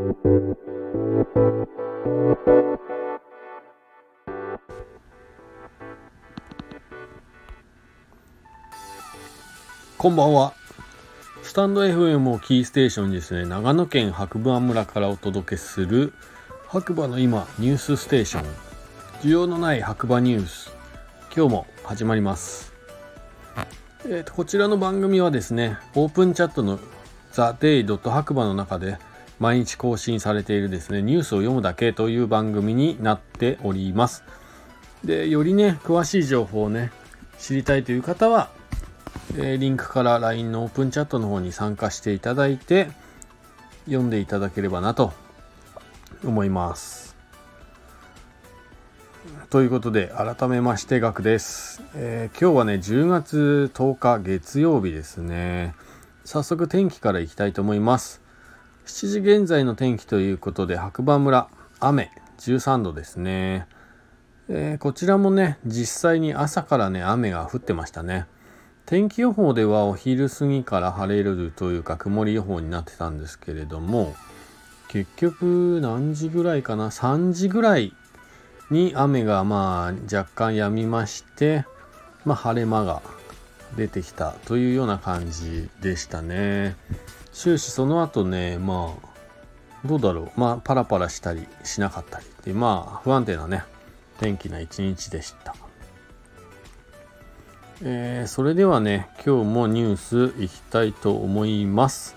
こんばんは。スタンド FM をキーステーションにですね、長野県白馬村からお届けする白馬の今ニュースステーション。需要のない白馬ニュース。今日も始まります。えーと、こちらの番組はですね、オープンチャットの TheDay. 白馬の中で毎日更新されているですね、ニュースを読むだけという番組になっております。で、よりね、詳しい情報をね、知りたいという方は、えリンクから LINE のオープンチャットの方に参加していただいて読んでいただければなと思います。ということで改めましてガクです、えー、今日はね10月10日月曜日ですね早速天気からいきたいと思います7時現在の天気ということで白馬村雨13度ですね、えー、こちらもね実際に朝からね雨が降ってましたね。天気予報ではお昼過ぎから晴れるというか曇り予報になってたんですけれども結局何時ぐらいかな3時ぐらいに雨がまあ若干止みましてまあ晴れ間が出てきたというような感じでしたね。終始その後ねまあどうだろうまあパラパラしたりしなかったりでまあ不安定なね天気な一日でしたえー、それではね、今日もニュースいきたいと思います。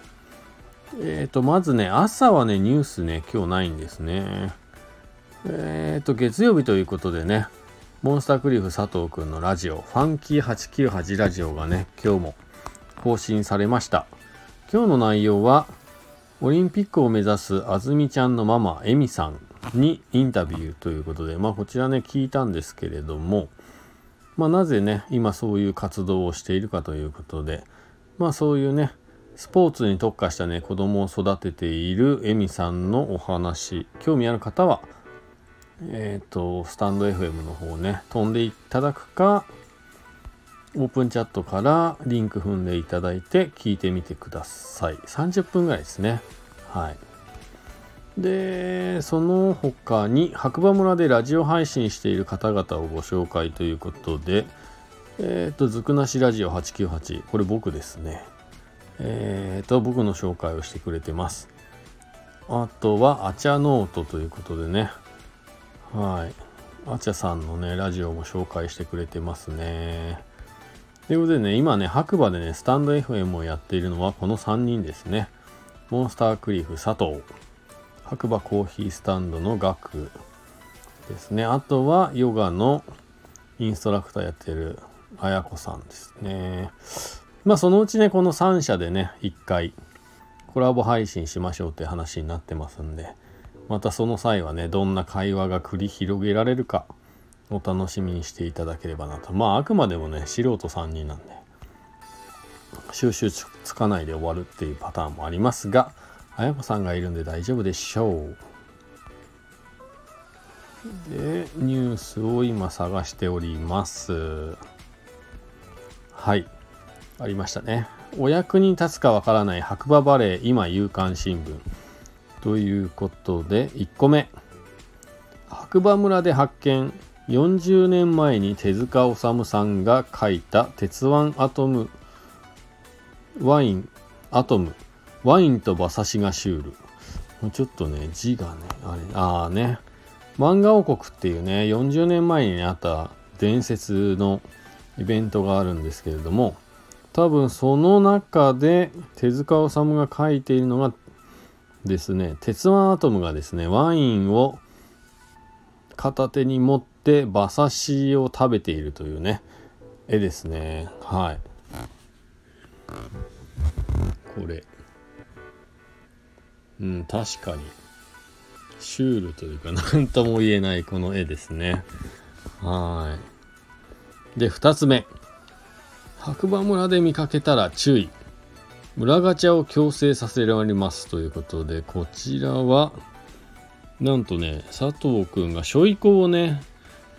えっ、ー、と、まずね、朝はね、ニュースね、今日ないんですね。えっ、ー、と、月曜日ということでね、モンスタークリフ佐藤くんのラジオ、ファンキー898ラジオがね、今日も更新されました。今日の内容は、オリンピックを目指すあずみちゃんのママ、エミさんにインタビューということで、まあこちらね、聞いたんですけれども、まあ、なぜね今そういう活動をしているかということでまあそういうねスポーツに特化したね子供を育てているエミさんのお話興味ある方はえっ、ー、とスタンド FM の方ね飛んでいただくかオープンチャットからリンク踏んでいただいて聞いてみてください30分ぐらいですねはいで、その他に白馬村でラジオ配信している方々をご紹介ということで、えっ、ー、と、ずくなしラジオ898、これ僕ですね。えっ、ー、と、僕の紹介をしてくれてます。あとは、アチャノートということでね。はい。アチャさんのね、ラジオも紹介してくれてますね。ということでね、今ね、白馬でね、スタンド FM をやっているのはこの3人ですね。モンスタークリフ佐藤。白馬コーヒースタンドのガクですね。あとはヨガのインストラクターやってるあやこさんですね。まあそのうちね、この3社でね、1回コラボ配信しましょうって話になってますんで、またその際はね、どんな会話が繰り広げられるか、お楽しみにしていただければなと。まああくまでもね、素人3人なんで、収集つかないで終わるっていうパターンもありますが、あやこさんがいるんで大丈夫でしょう。で、ニュースを今探しております。はい。ありましたね。お役に立つかわからない白馬バレー今夕刊新聞。ということで、1個目。白馬村で発見。40年前に手塚治虫さんが書いた鉄腕アトムワインアトムワインと馬刺しがシュール。もうちょっとね、字がね、あれ、ああね、漫画王国っていうね、40年前に、あった伝説のイベントがあるんですけれども、多分その中で手塚治虫が書いているのがですね、鉄腕アトムがですね、ワインを片手に持って馬刺しを食べているというね、絵ですね。はい。これ。うん、確かに。シュールというか、何とも言えないこの絵ですね。はい。で、二つ目。白馬村で見かけたら注意。村ガチャを強制させられますということで、こちらは、なんとね、佐藤くんがしょいこをね、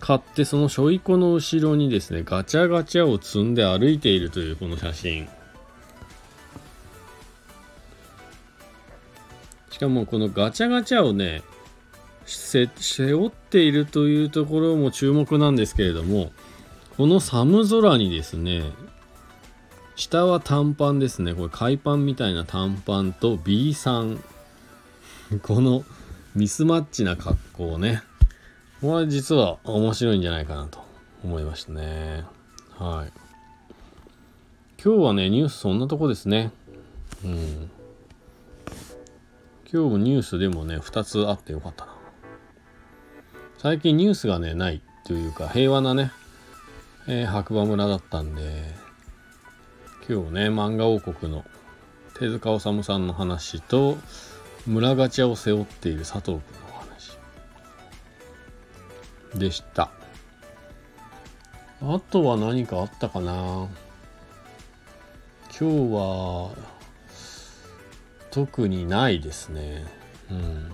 買ってそのしょいこの後ろにですね、ガチャガチャを積んで歩いているというこの写真。しかもこのガチャガチャをね背負っているというところも注目なんですけれどもこの寒空にですね下は短パンですねこれ海パンみたいな短パンと B さんこのミスマッチな格好ねこれ実は面白いんじゃないかなと思いましたね。はい。今日はねニュースそんなとこですね。うん。今日もニュースでもね2つあってよかったな。最近ニュースがねないというか平和なね、えー、白馬村だったんで今日ね漫画王国の手塚治虫さんの話と村ガチャを背負っている佐藤君。のでした。あとは何かあったかな？今日は特にないですね。うん。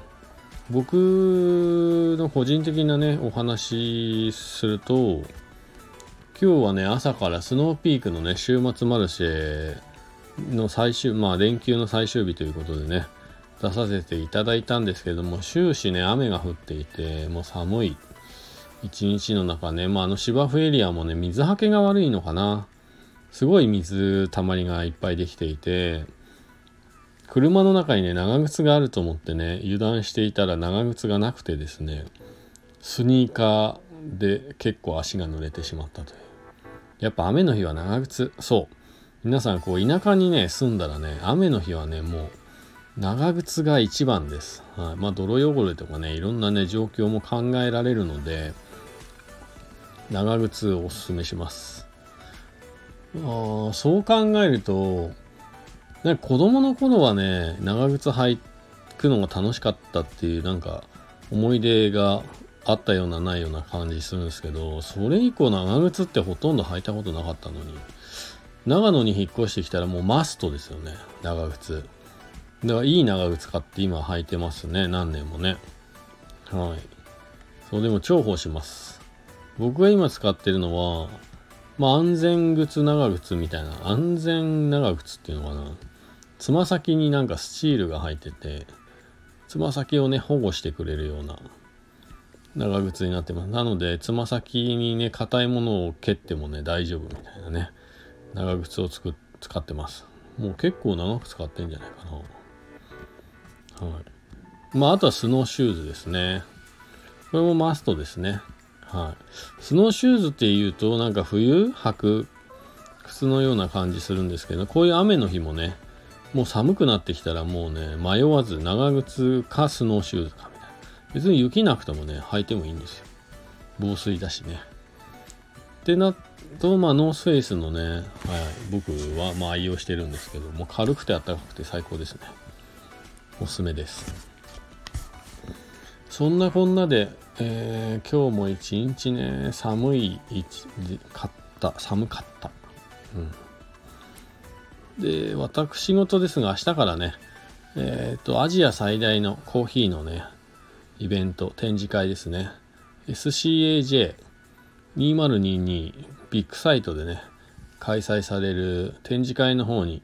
僕の個人的なねお話すると今日はね朝からスノーピークのね週末マルシェの最終まあ連休の最終日ということでね出させていただいたんですけども終始ね雨が降っていてもう寒い。一日の中ねまああの芝生エリアもね水はけが悪いのかな。すごい水たまりがいっぱいできていて車の中にね長靴があると思ってね油断していたら長靴がなくてですねスニーカーで結構足が濡れてしまったという。やっぱ雨の日は長靴。そう。皆さんこう田舎にね住んだらね雨の日はねもう長靴が一番です、はい、まあ泥汚れとかねいろんなね状況も考えられるので長靴をおすすめします。あそう考えるとなんか子供の頃はね長靴履くのが楽しかったっていうなんか思い出があったようなないような感じするんですけどそれ以降長靴ってほとんど履いたことなかったのに長野に引っ越してきたらもうマストですよね長靴。だからいい長靴買って今履いてますね何年もね。はい。そうでも重宝します。僕が今使ってるのはまあ安全靴長靴みたいな安全長靴っていうのかな。つま先になんかスチールが入っててつま先をね保護してくれるような長靴になってます。なのでつま先にね硬いものを蹴ってもね大丈夫みたいなね長靴をつく使ってます。もう結構長く使ってんじゃないかな。はい。まああとはスノーシューズですね。これもマストですね。はい。スノーシューズっていうとなんか冬履く靴のような感じするんですけどこういう雨の日もねもう寒くなってきたらもうね迷わず長靴かスノーシューズかみたいな。別に雪なくてもね履いてもいいんですよ。防水だしね。ってなとまあノースフェイスのね、はい、僕はまあ愛用してるんですけども軽くて暖かくて最高ですね。おすすめです。そんなこんなで、えー、今日も一日ね寒いかった寒かったうんで、私事ですが、明日からね、えっ、ー、と、アジア最大のコーヒーのね、イベント、展示会ですね。SCAJ2022 ビッグサイトでね、開催される展示会の方に、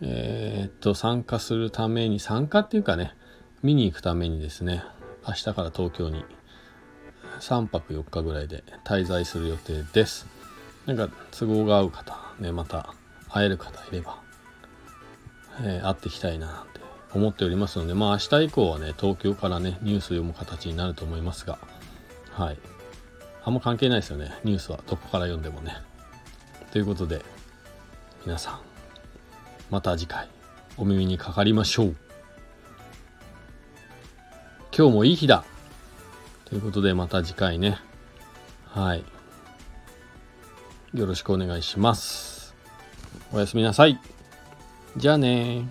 えっ、と、参加するために、参加っていうかね、見に行くためにですね、明日から東京に3泊4日ぐらいで滞在する予定です。なんか都合が合う方、ね、また会える方いれば、えー、会っていきたいななんて思っておりますので、まあ明日以降はね、東京からね、ニュース読む形になると思いますが、はい。あんま関係ないですよね、ニュースはどこから読んでもね。ということで、皆さん、また次回、お耳にかかりましょう。今日もいい日だということで、また次回ね。はい。よろしくお願いします。おやすみなさい。じゃあね